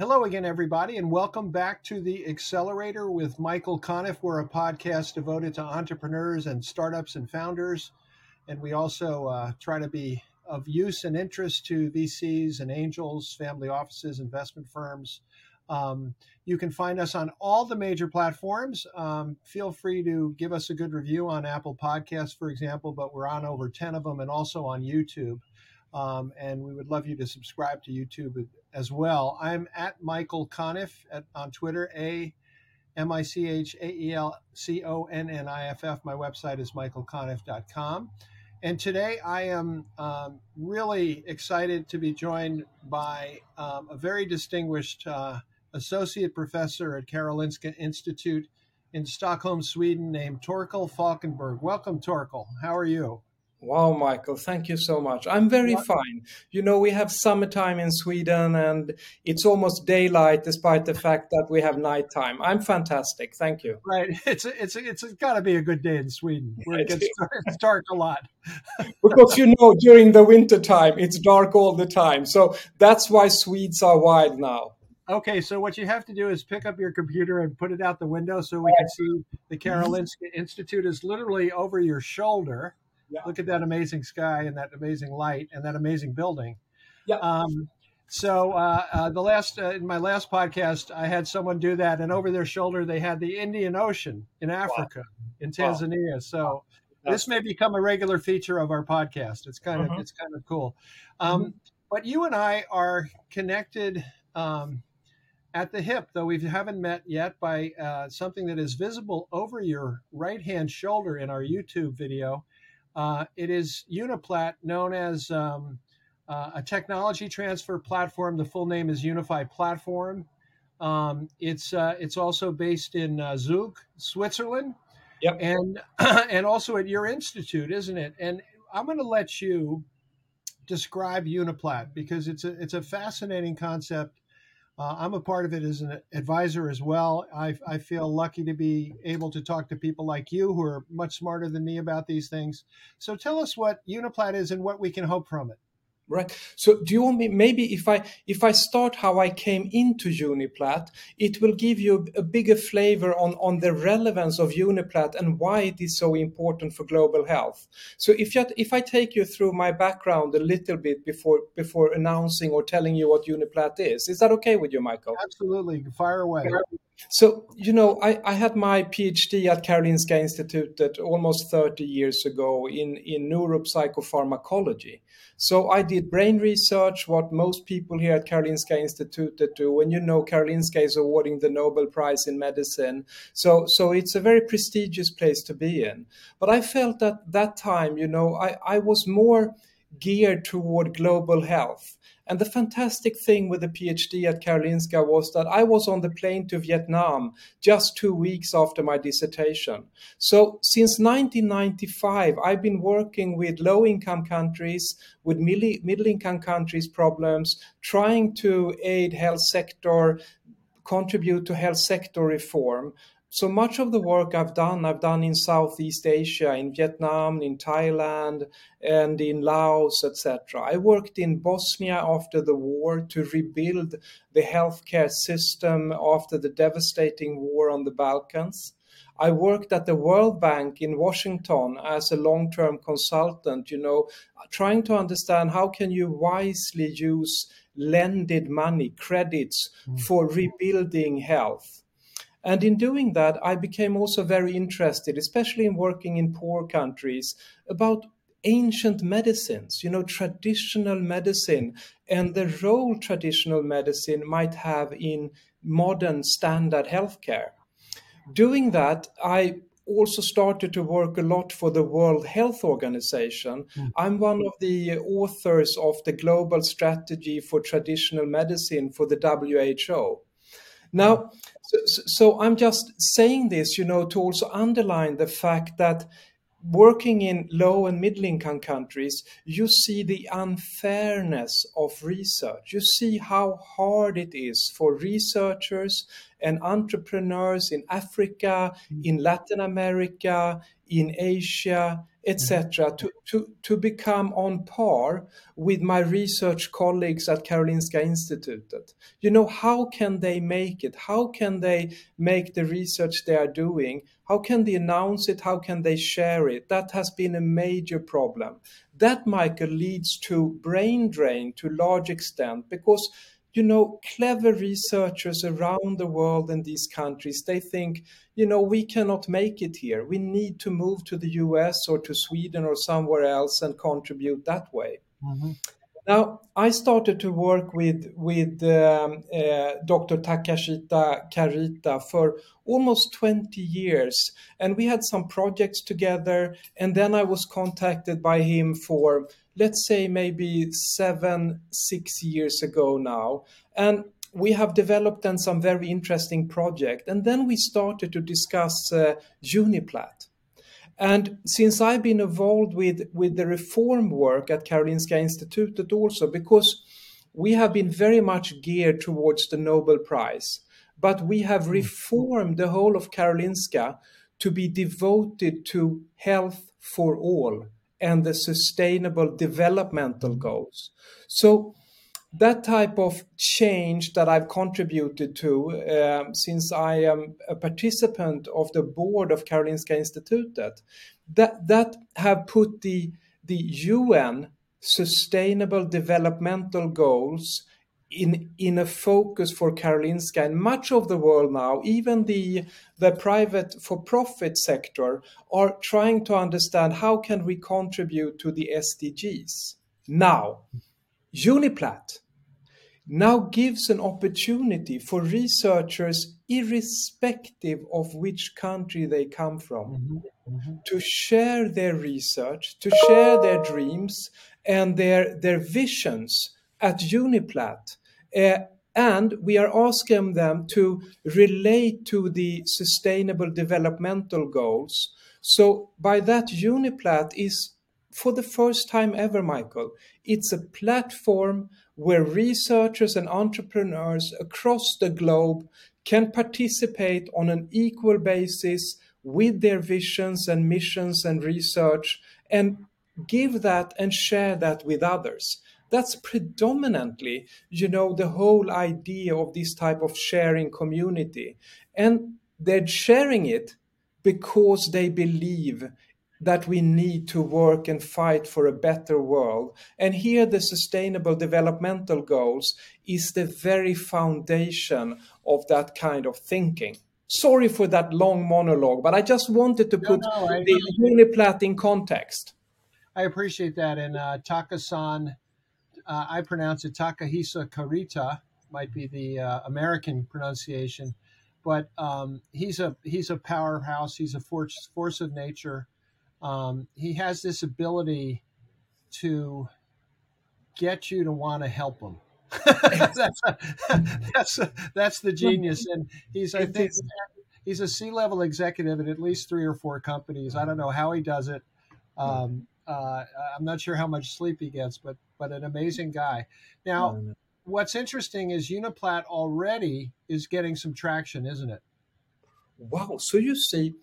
Hello again, everybody, and welcome back to the Accelerator with Michael Conniff. We're a podcast devoted to entrepreneurs and startups and founders, and we also uh, try to be of use and interest to VCs and angels, family offices, investment firms. Um, you can find us on all the major platforms. Um, feel free to give us a good review on Apple Podcasts, for example, but we're on over 10 of them and also on YouTube. Um, and we would love you to subscribe to YouTube as well. I'm at Michael Conniff at, on Twitter, A M I C H A E L C O N N I F F. My website is michaelconniff.com. And today I am um, really excited to be joined by um, a very distinguished uh, associate professor at Karolinska Institute in Stockholm, Sweden, named Torkel Falkenberg. Welcome, Torkel. How are you? Wow, Michael, thank you so much. I'm very what? fine. You know, we have summertime in Sweden and it's almost daylight despite the fact that we have nighttime. I'm fantastic. Thank you. Right. It's it's it's got to be a good day in Sweden where it gets dark a lot. because you know, during the winter time, it's dark all the time. So that's why Swedes are wild now. Okay, so what you have to do is pick up your computer and put it out the window so we can see the Karolinska Institute is literally over your shoulder. Yeah. Look at that amazing sky and that amazing light and that amazing building. Yeah. Um, so uh, uh, the last uh, in my last podcast, I had someone do that, and over their shoulder they had the Indian Ocean in Africa, wow. in Tanzania. Wow. So wow. this may become a regular feature of our podcast. It's kind of uh-huh. it's kind of cool. Um, mm-hmm. But you and I are connected um, at the hip, though we haven't met yet, by uh, something that is visible over your right hand shoulder in our YouTube video. Uh, it is Uniplat, known as um, uh, a technology transfer platform. The full name is Unify Platform. Um, it's uh, it's also based in uh, Zug, Switzerland, yep. and and also at your institute, isn't it? And I'm going to let you describe Uniplat because it's a it's a fascinating concept uh, I'm a part of it as an advisor as well. I, I, feel lucky to be able to talk to people like you who are much smarter than me about these things. So tell us what Uniplat is and what we can hope from it right? So do you want me maybe if i if i start how i came into uniplat it will give you a bigger flavor on on the relevance of uniplat and why it is so important for global health. So if you if i take you through my background a little bit before before announcing or telling you what uniplat is is that okay with you michael? Absolutely. Fire away. So, you know, I, I had my PhD at Karolinska Institute almost 30 years ago in, in neuropsychopharmacology. So I did brain research, what most people here at Karolinska Institute do. And you know, Karolinska is awarding the Nobel Prize in medicine. So, so it's a very prestigious place to be in. But I felt at that time, you know, I, I was more geared toward global health. And the fantastic thing with the PhD at Karolinska was that I was on the plane to Vietnam just two weeks after my dissertation. So since 1995, I've been working with low income countries, with middle income countries' problems, trying to aid health sector, contribute to health sector reform so much of the work I've done, I've done in Southeast Asia, in Vietnam, in Thailand, and in Laos, etc. I worked in Bosnia after the war to rebuild the healthcare system after the devastating war on the Balkans. I worked at the World Bank in Washington as a long-term consultant, you know, trying to understand how can you wisely use lended money, credits mm-hmm. for rebuilding health and in doing that, I became also very interested, especially in working in poor countries, about ancient medicines, you know, traditional medicine, and the role traditional medicine might have in modern standard healthcare. Doing that, I also started to work a lot for the World Health Organization. Mm. I'm one of the authors of the global strategy for traditional medicine for the WHO. Now, so, so, I'm just saying this, you know, to also underline the fact that working in low and middle income countries, you see the unfairness of research. You see how hard it is for researchers and entrepreneurs in Africa, mm-hmm. in Latin America, in Asia, etc., mm-hmm. to, to, to become on par with my research colleagues at Karolinska Institutet. You know, how can they make it? How can they make the research they are doing? How can they announce it? How can they share it? That has been a major problem. That, Michael, leads to brain drain to a large extent because you know, clever researchers around the world in these countries, they think, you know, we cannot make it here. We need to move to the US or to Sweden or somewhere else and contribute that way. Mm-hmm. Now, I started to work with with um, uh, Dr. Takahisa Karita for almost 20 years, and we had some projects together. And then I was contacted by him for, let's say, maybe seven, six years ago now, and we have developed then some very interesting project. And then we started to discuss uh, Uniplat. And since I've been involved with, with the reform work at Karolinska Institutet also, because we have been very much geared towards the Nobel Prize, but we have hmm. reformed the whole of Karolinska to be devoted to health for all and the sustainable developmental goals. So that type of change that I've contributed to um, since I am a participant of the board of Karolinska Institutet, that that have put the the UN sustainable developmental goals in in a focus for Karolinska and much of the world now even the the private for profit sector are trying to understand how can we contribute to the SDGs now Uniplat now gives an opportunity for researchers, irrespective of which country they come from, mm-hmm. Mm-hmm. to share their research, to share their dreams and their, their visions at Uniplat. Uh, and we are asking them to relate to the sustainable developmental goals. So, by that, Uniplat is for the first time ever, Michael. It's a platform where researchers and entrepreneurs across the globe can participate on an equal basis with their visions and missions and research and give that and share that with others. That's predominantly, you know, the whole idea of this type of sharing community. And they're sharing it because they believe that we need to work and fight for a better world. And here, the Sustainable Developmental Goals is the very foundation of that kind of thinking. Sorry for that long monologue, but I just wanted to put no, the Uniplat in context. I appreciate that. And uh, Takasan, uh, I pronounce it Takahisa Karita, might be the uh, American pronunciation, but um, he's a he's a powerhouse. He's a force force of nature um, he has this ability to get you to want to help him. that's a, that's a, that's the genius, and he's I think he's a C level executive at at least three or four companies. I don't know how he does it. Um, uh, I'm not sure how much sleep he gets, but but an amazing guy. Now, what's interesting is Uniplat already is getting some traction, isn't it? Wow! So you see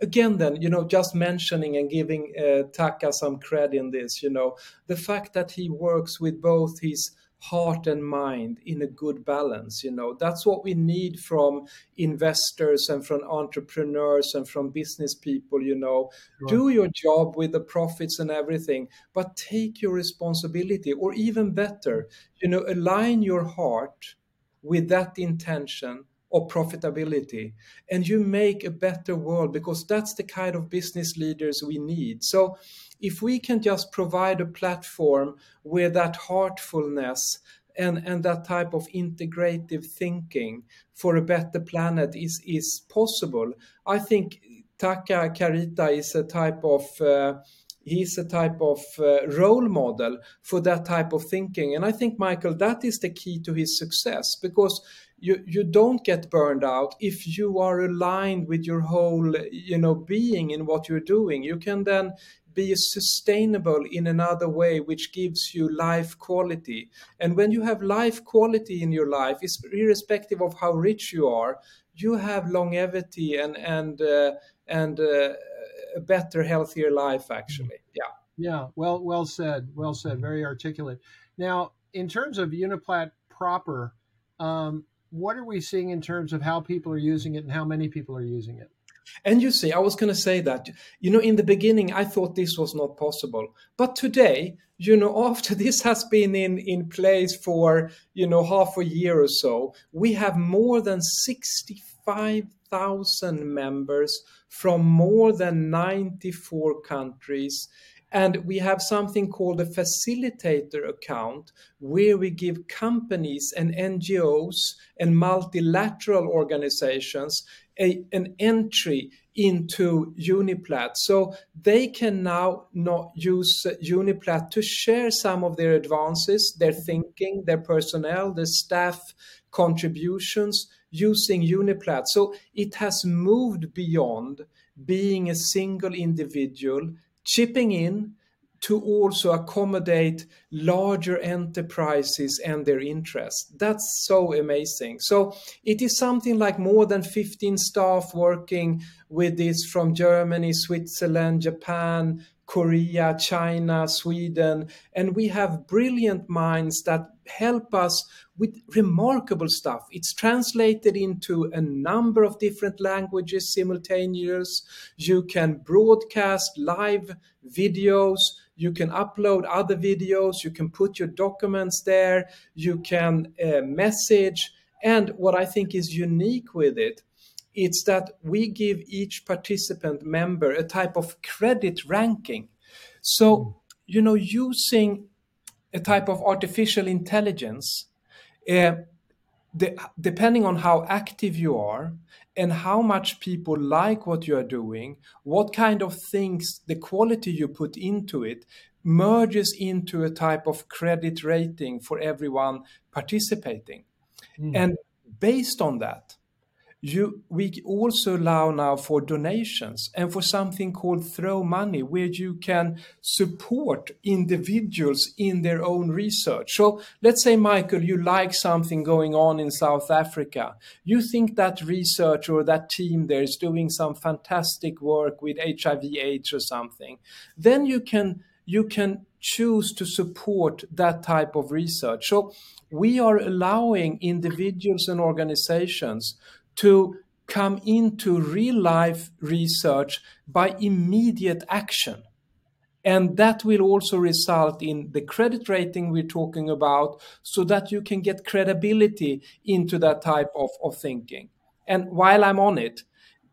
again then you know just mentioning and giving uh, taka some credit in this you know the fact that he works with both his heart and mind in a good balance you know. That's what we need from investors and from entrepreneurs and from business people you know. Sure. do your job with the profits and everything but take your responsibility or even better you know align your heart with that intention or profitability and you make a better world because that's the kind of business leaders we need. So if we can just provide a platform where that heartfulness and, and that type of integrative thinking for a better planet is, is possible. I think Taka Karita is a type of uh, he's a type of uh, role model for that type of thinking and i think michael that is the key to his success because you you don't get burned out if you are aligned with your whole you know being in what you're doing you can then be sustainable in another way, which gives you life quality. And when you have life quality in your life, irrespective of how rich you are, you have longevity and and uh, and uh, a better, healthier life. Actually, yeah. Yeah. Well, well said. Well said. Very articulate. Now, in terms of Uniplat proper, um, what are we seeing in terms of how people are using it and how many people are using it? And you see, I was going to say that, you know, in the beginning, I thought this was not possible. But today, you know, after this has been in, in place for, you know, half a year or so, we have more than 65,000 members from more than 94 countries. And we have something called a facilitator account where we give companies and NGOs and multilateral organizations a, an entry into Uniplat. So they can now not use Uniplat to share some of their advances, their thinking, their personnel, their staff contributions using Uniplat. So it has moved beyond being a single individual chipping in to also accommodate larger enterprises and their interests. That's so amazing. So it is something like more than 15 staff working with this from Germany, Switzerland, Japan, Korea, China, Sweden, and we have brilliant minds that help us with remarkable stuff. It's translated into a number of different languages simultaneous. You can broadcast live videos. You can upload other videos. You can put your documents there. You can uh, message. And what I think is unique with it it's that we give each participant member a type of credit ranking. So, mm. you know, using a type of artificial intelligence, uh, the, depending on how active you are and how much people like what you are doing, what kind of things, the quality you put into it, merges into a type of credit rating for everyone participating. Mm. And based on that, you, we also allow now for donations and for something called throw money where you can support individuals in their own research. So let's say michael you like something going on in south africa. You think that research or that team there is doing some fantastic work with hiv aids or something. Then you can you can choose to support that type of research. So we are allowing individuals and organizations to come into real life research by immediate action. And that will also result in the credit rating we're talking about so that you can get credibility into that type of, of thinking. And while I'm on it,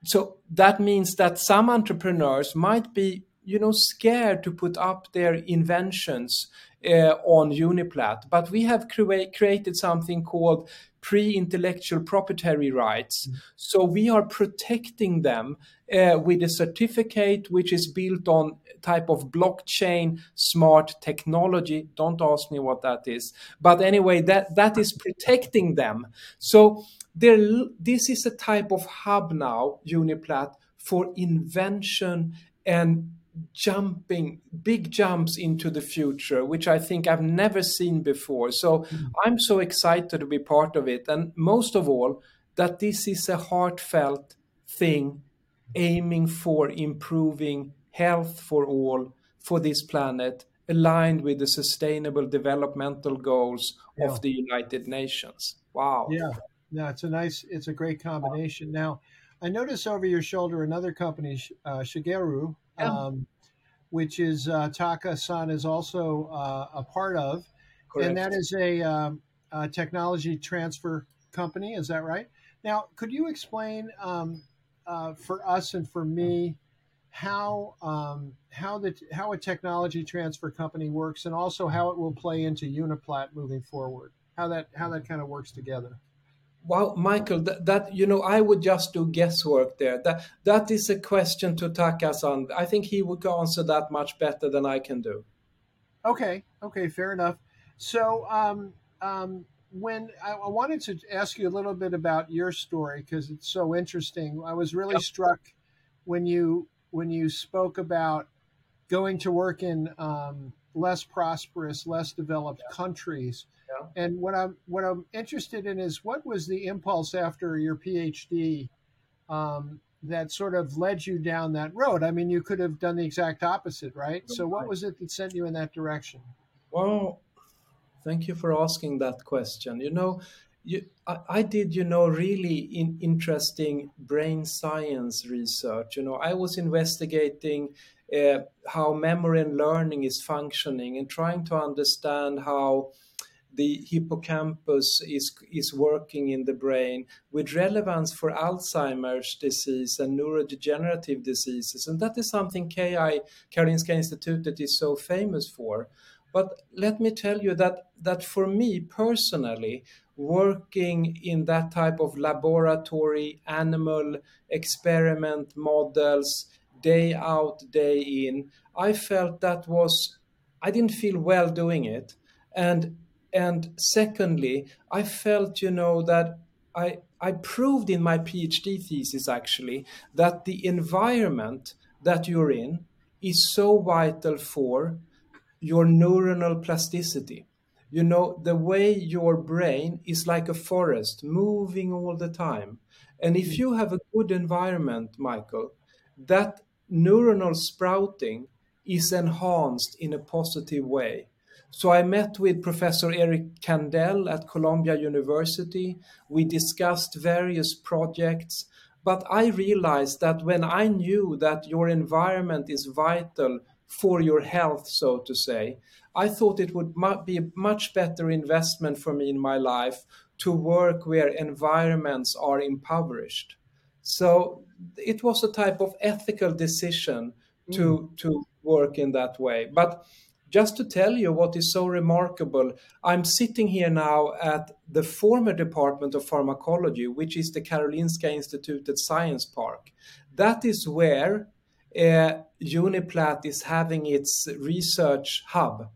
so that means that some entrepreneurs might be you know scared to put up their inventions uh, on Uniplat, but we have cre- created something called pre-intellectual proprietary rights. Mm. So we are protecting them uh, with a certificate which is built on type of blockchain smart technology. Don't ask me what that is, but anyway, that that is protecting them. So there, this is a type of hub now, Uniplat, for invention and jumping big jumps into the future which i think i've never seen before. So mm. i'm so excited to be part of it. And most of all that this is a heartfelt thing aiming for improving health for all for this planet aligned with the sustainable developmental goals yeah. of the united nations. Wow. Yeah. Yeah it's a nice it's a great combination. Now i notice over your shoulder another company uh, shigeru um, which is uh, Taka San is also uh, a part of. Correct. And that is a, um, a, technology transfer company. Is that right? Now, could you explain um, uh, for us and for me how um, how the how a technology transfer company works, and also how it will play into Uniplat moving forward? How that how that kind of works together? Well, Michael, that, that, you know, I would just do guesswork there. That that is a question to Takasan. I think he would answer that much better than I can do. Okay, okay, fair enough. So, um, um, when I, I, wanted to ask you a little bit about your story because it's so interesting. I was really yep. struck when you when you spoke about going to work in um, less prosperous, less developed yeah. countries. Yeah. And what I'm what I'm interested in is what was the impulse after your PhD um, that sort of led you down that road? I mean, you could have done the exact opposite, right? So, what was it that sent you in that direction? Well, thank you for asking that question. You know, you, I, I, did, you know, really in, interesting brain science research. You know, I was investigating uh, how memory and learning is functioning and trying to understand how the hippocampus is, is working in the brain with relevance for Alzheimer's disease and neurodegenerative diseases. And that is something KI, Karolinska Institute, is so famous for. But let me tell you that, that for me personally, working in that type of laboratory, animal experiment models, day out, day in, I felt that was, I didn't feel well doing it. And and secondly, I felt, you know, that I I proved in my PhD thesis actually that the environment that you're in is so vital for your neuronal plasticity. You know, the way your brain is like a forest moving all the time. And if hmm. you have a good environment, Michael, that neuronal sprouting is enhanced in a positive way. So I met with Professor Eric Kandel at Columbia University. We discussed various projects, but I realized that when I knew that your environment is vital for your health, so to say, I thought it would be a much better investment for me in my life to work where environments are impoverished. So it was a type of ethical decision to mm. to work in that way. But just to tell you what is so remarkable, I'm sitting here now at the former Department of Pharmacology, which is the Karolinska Institute at Science Park. That is where uh, Uniplat is having its research hub.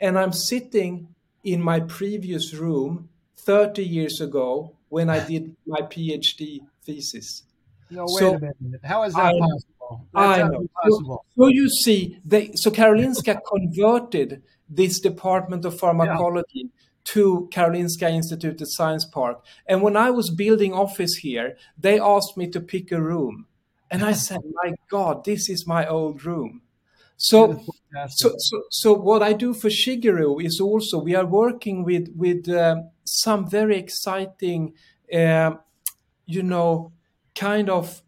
And I'm sitting in my previous room 30 years ago when I did my PhD thesis. No, wait so, a minute. How is that I, possible? I know. So, so, you see, they, so Karolinska converted this department of pharmacology yeah. to Karolinska Institute at Science Park. And when I was building office here, they asked me to pick a room. And I said, my God, this is my old room. So, so, so, so what I do for Shigeru is also we are working with with uh, some very exciting, uh, you know, kind of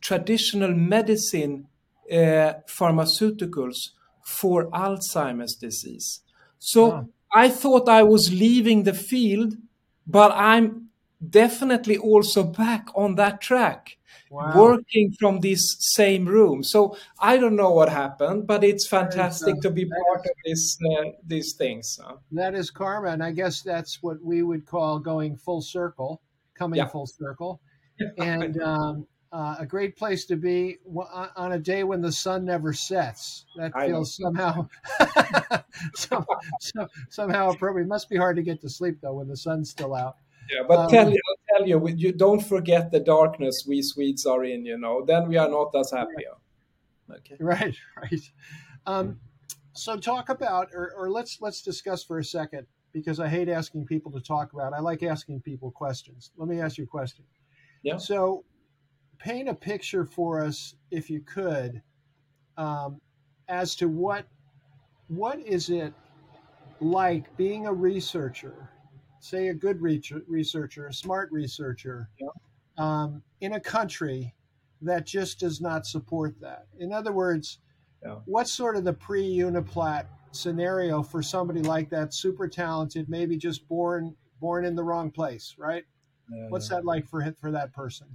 traditional medicine uh, pharmaceuticals for Alzheimer's disease. So ah. I thought I was leaving the field, but I'm definitely also back on that track. Wow. working from this same room. So I don't know what happened, but it's fantastic is, uh, to be part is, of this uh, these things. That is karma, and I guess that's what we would call going full circle, coming yeah. full circle. and um, uh, a great place to be on a day when the sun never sets. That feels somehow some, some, somehow appropriate. It must be hard to get to sleep though when the sun's still out. Yeah, but um, tell you, I'll tell you, you don't forget the darkness we Swedes are in. You know, then we are not as happy. Okay. Right, right. Um, so talk about, or, or let's let's discuss for a second because I hate asking people to talk about. I like asking people questions. Let me ask you a question. Yeah. So paint a picture for us, if you could, um, as to what what is it like being a researcher, say a good researcher, a smart researcher, yeah. um, in a country that just does not support that. In other words, yeah. what's sort of the pre-Uniplat scenario for somebody like that, super talented, maybe just born born in the wrong place, right? Yeah, what's that like for for that person?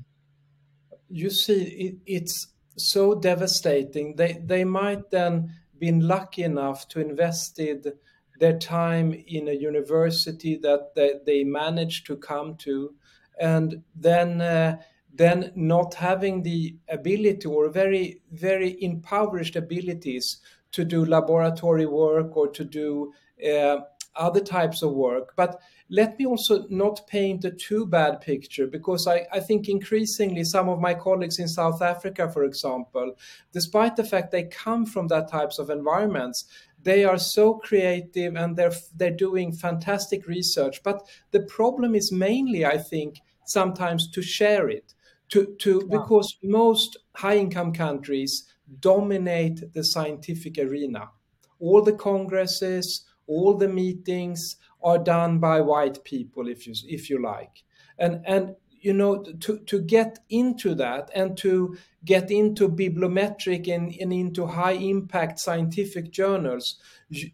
You see, it, it's so devastating. They they might then been lucky enough to invested their time in a university that they, they managed to come to, and then uh, then not having the ability or very very impoverished abilities to do laboratory work or to do uh, other types of work. But let me also not paint a too bad picture because I, I think increasingly some of my colleagues in South Africa, for example, despite the fact they come from that types of environments, they are so creative and they're they're doing fantastic research. But the problem is mainly, I think, sometimes to share it. To, to because most high income countries dominate the scientific arena. All the congresses, all the meetings are done by white people, if you if you like, and and you know to to get into that and to get into bibliometric and, and into high impact scientific journals,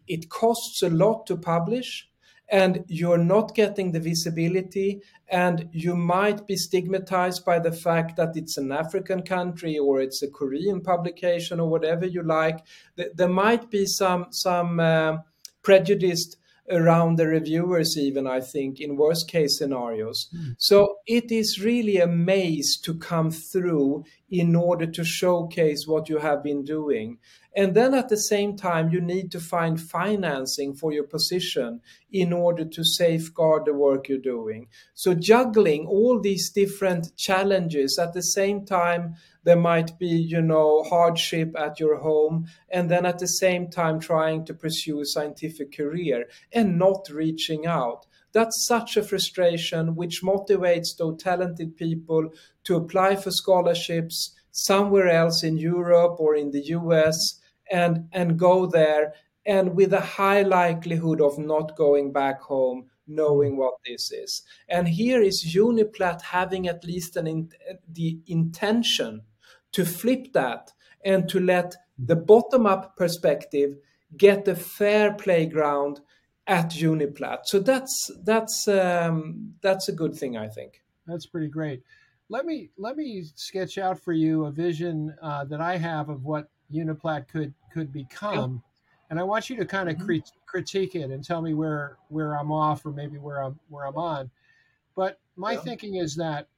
it costs a lot to publish and you're not getting the visibility and you might be stigmatized by the fact that it's an african country or it's a korean publication or whatever you like. There might be some some uh, prejudiced around the reviewers even i think in worst case scenarios mm. so it is really a maze to come through in order to showcase what you have been doing and then at the same time you need to find financing for your position in order to safeguard the work you're doing. So juggling all these different challenges at the same time there might be you know hardship at your home and then at the same time trying to pursue a scientific career and not reaching out. That's such a frustration which motivates those talented people to apply for scholarships somewhere else in Europe or in the US and and go there and with a high likelihood of not going back home knowing what this is and here is uniplat having at least an in, the intention to flip that and to let the bottom up perspective get a fair playground at Uniplat. So that's that's um, that's a good thing, I think. That's pretty great. Let me let me sketch out for you a vision uh, that I have of what Uniplat could could become, and I want you to kind of mm-hmm. crit- critique it and tell me where where I'm off or maybe where I'm where I'm on. But my yeah. thinking is that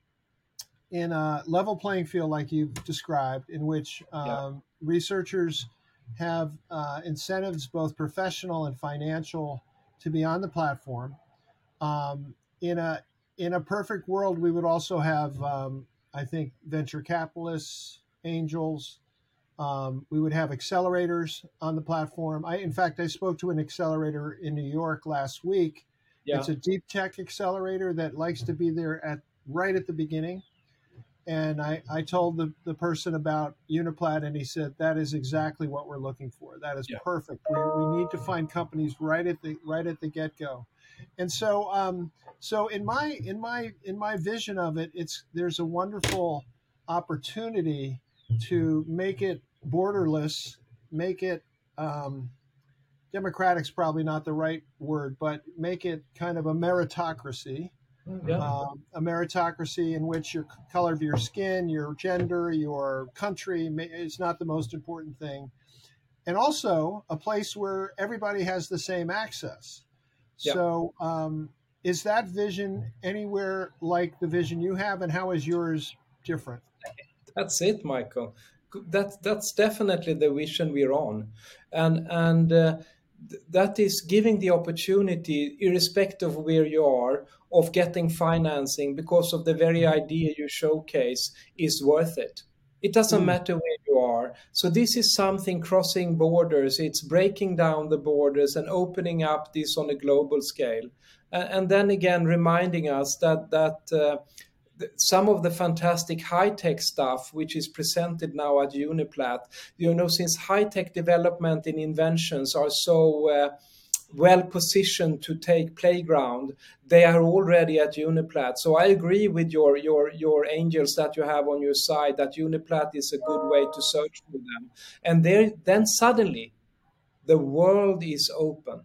in a level playing field like you've described, in which um, yeah. researchers have uh, incentives, both professional and financial, to be on the platform. Um, in a in a perfect world, we would also have, um, I think, venture capitalists, angels. Um, we would have accelerators on the platform. I, in fact, I spoke to an accelerator in New York last week. Yeah. It's a deep tech accelerator that likes to be there at right at the beginning and I, I told the, the person about Uniplat, and he said that is exactly what we're looking for. That is yeah. perfect. We, we need to find companies right at the right at the get go, and so um, so in my in my in my vision of it, it's there's a wonderful opportunity to make it borderless, make it um, democratic's probably not the right word, but make it kind of a meritocracy yeah. Um, a meritocracy in which your color of your skin, your gender, your country is not the most important thing. And also a place where everybody has the same access. Yeah. So, um, is that vision anywhere like the vision you have, and how is yours different? That's it, Michael. That that's definitely the vision we're on, and and uh, that is giving the opportunity, irrespective of where you are, of getting financing because of the very idea you showcase is worth it. It doesn't mm. matter where you are. So this is something crossing borders. It's breaking down the borders and opening up this on a global scale. And, and then again, reminding us that that. Uh, some of the fantastic high tech stuff which is presented now at Uniplat. You know, since high tech development and inventions are so uh, well positioned to take playground, they are already at Uniplat. So I agree with your your your angels that you have on your side that Uniplat is a good way to search for them. And there, then suddenly, the world is open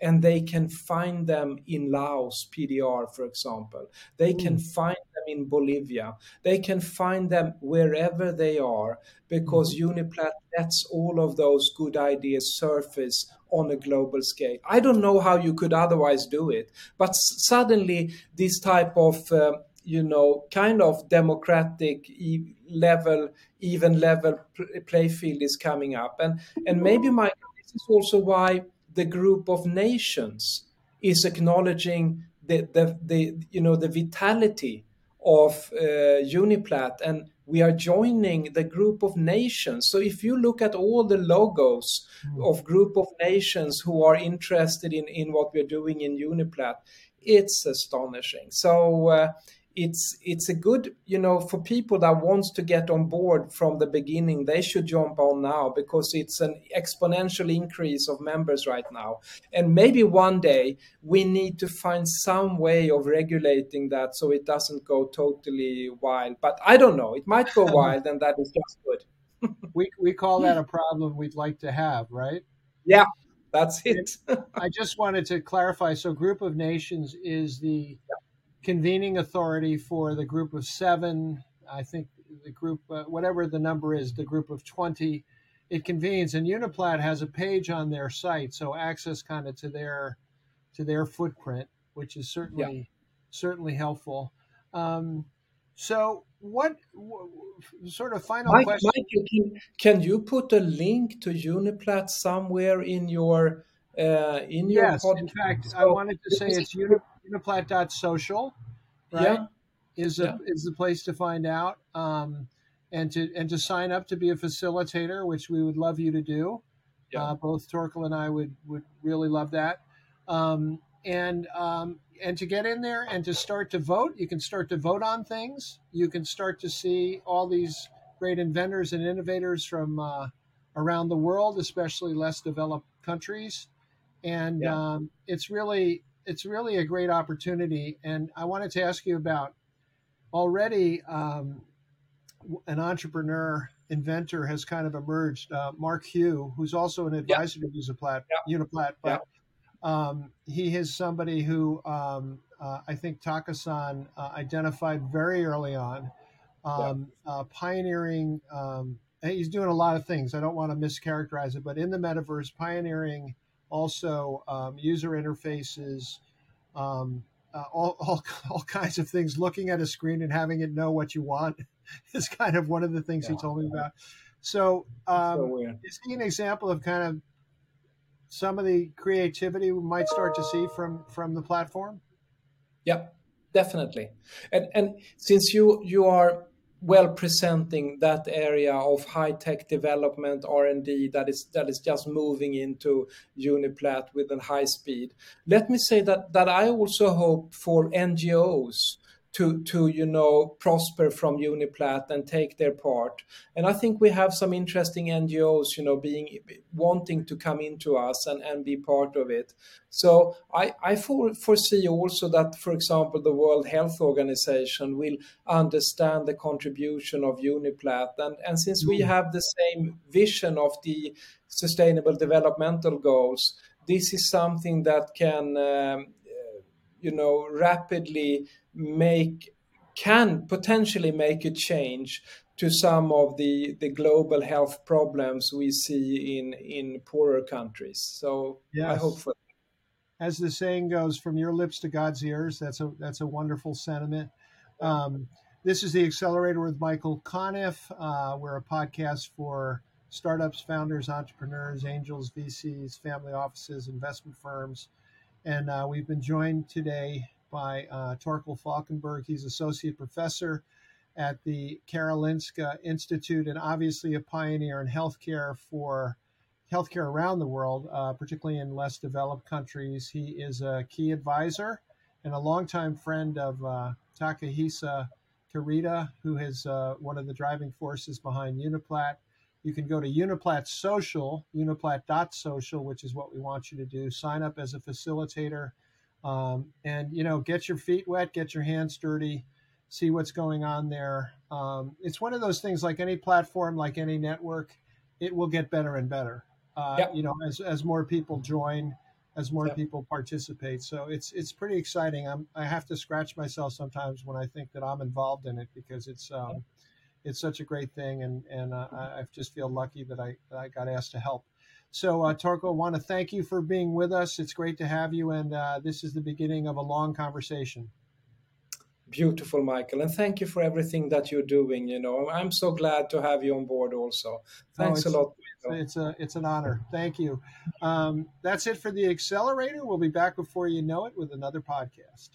and they can find them in Laos, PDR, for example. They can mm. find them in Bolivia. They can find them wherever they are because mm. Uniplat lets all of those good ideas surface on a global scale. I don't know how you could otherwise do it, but suddenly this type of uh, you know kind of democratic e- level even level play field is coming up and and maybe my this is also why the group of nations is acknowledging the the, the you know the vitality of uh, Uniplat and we are joining the group of nations. So if you look at all the logos mm. of group of nations who are interested in, in what we're doing in Uniplat, it's astonishing. So uh, it's it's a good you know for people that wants to get on board from the beginning they should jump on now because it's an exponential increase of members right now. And maybe one day we need to find some way of regulating that so it doesn't go totally wild. But i don't know. It might go wild and that is just good. We we call that a problem we'd like to have right? Yeah that's it. I just wanted to clarify. So group of nations is the yeah convening authority for the group of seven. I think the group, uh, whatever the number is, the group of 20, it convenes. And Uniplat has a page on their site, so access kind of to their to their footprint, which is certainly yeah. certainly helpful. Um, so, what, what, sort of final Mike, question? Mike, can, can you put a link to Uniplat somewhere in your uh, in your yes, podcast? in fact, I wanted to say it's Uniplat uniplat.social, right? Yeah. Is a yeah. is the place to find out. Um, and to and to sign up to be a facilitator, which we would love you to do. Yeah. Uh, both Torkel and I would would really love that. Um, and um, and to get in there and to start to vote, you can start to vote on things. You can start to see all these great inventors and innovators from uh, around the world, especially less developed countries. And yeah. um, it's really it's really a great opportunity. And I wanted to ask you about already um, an entrepreneur inventor has kind of emerged. Uh, Mark Hugh, who's also an advisor to Uniplat, Uniplat, but um, he is somebody who um, uh, I think Takasan uh, identified very early on, um, uh, pioneering. Um, he's doing a lot of things. I don't want to mischaracterize it, but in the metaverse, pioneering also um, user interfaces, um, uh, all, all, all kinds of things. Looking at a screen and having it know what you want is kind of one of the things yeah. he told me about. So, um, so is he an example of kind of some of the creativity we might start to see from from the platform? Yep, definitely. And and since you you are well presenting that area of high tech development R&D that is that is just moving into Uniplat with a high speed. Let me say that that I also hope for NGOs to to you know prosper from Uniplat and take their part. And I think we have some interesting NGOs, you know, being wanting to come into us and, and be part of it. So I, I for, foresee also that, for example, the World Health Organization will understand the contribution of Uniplat. And, and since we mm. have the same vision of the sustainable developmental goals, this is something that can um, you know rapidly make can potentially make a change to some of the, the global health problems we see in, in poorer countries. So yes. I hope for as the saying goes, from your lips to God's ears. That's a that's a wonderful sentiment. Um, this is the Accelerator with Michael Conniff. Uh, we're a podcast for startups, founders, entrepreneurs, angels, VCs, family offices, investment firms, and uh, we've been joined today by uh, Torkel Falkenberg. He's associate professor at the Karolinska Institute and obviously a pioneer in healthcare for healthcare around the world, uh, particularly in less developed countries. He is a key advisor and a longtime friend of uh, Takahisa Kurita, who is uh, one of the driving forces behind Uniplat. You can go to Uniplat Social, uniplat.social, which is what we want you to do. Sign up as a facilitator um, and you know get your feet wet get your hands dirty see what's going on there um, it's one of those things like any platform like any network it will get better and better uh, yep. you know as, as more people join as more yep. people participate so it's it's pretty exciting I'm, i have to scratch myself sometimes when i think that i'm involved in it because it's um, yep. it's such a great thing and and uh, i just feel lucky that i that i got asked to help so, uh, I want to thank you for being with us. It's great to have you, and uh, this is the beginning of a long conversation. beautiful, Michael. And thank you for everything that you're doing. You know, I'm so glad to have you on board also. Thanks oh, a lot. It's a it's an honor. Thank you. Um, that's it for the accelerator. We'll be back before you know it with another podcast.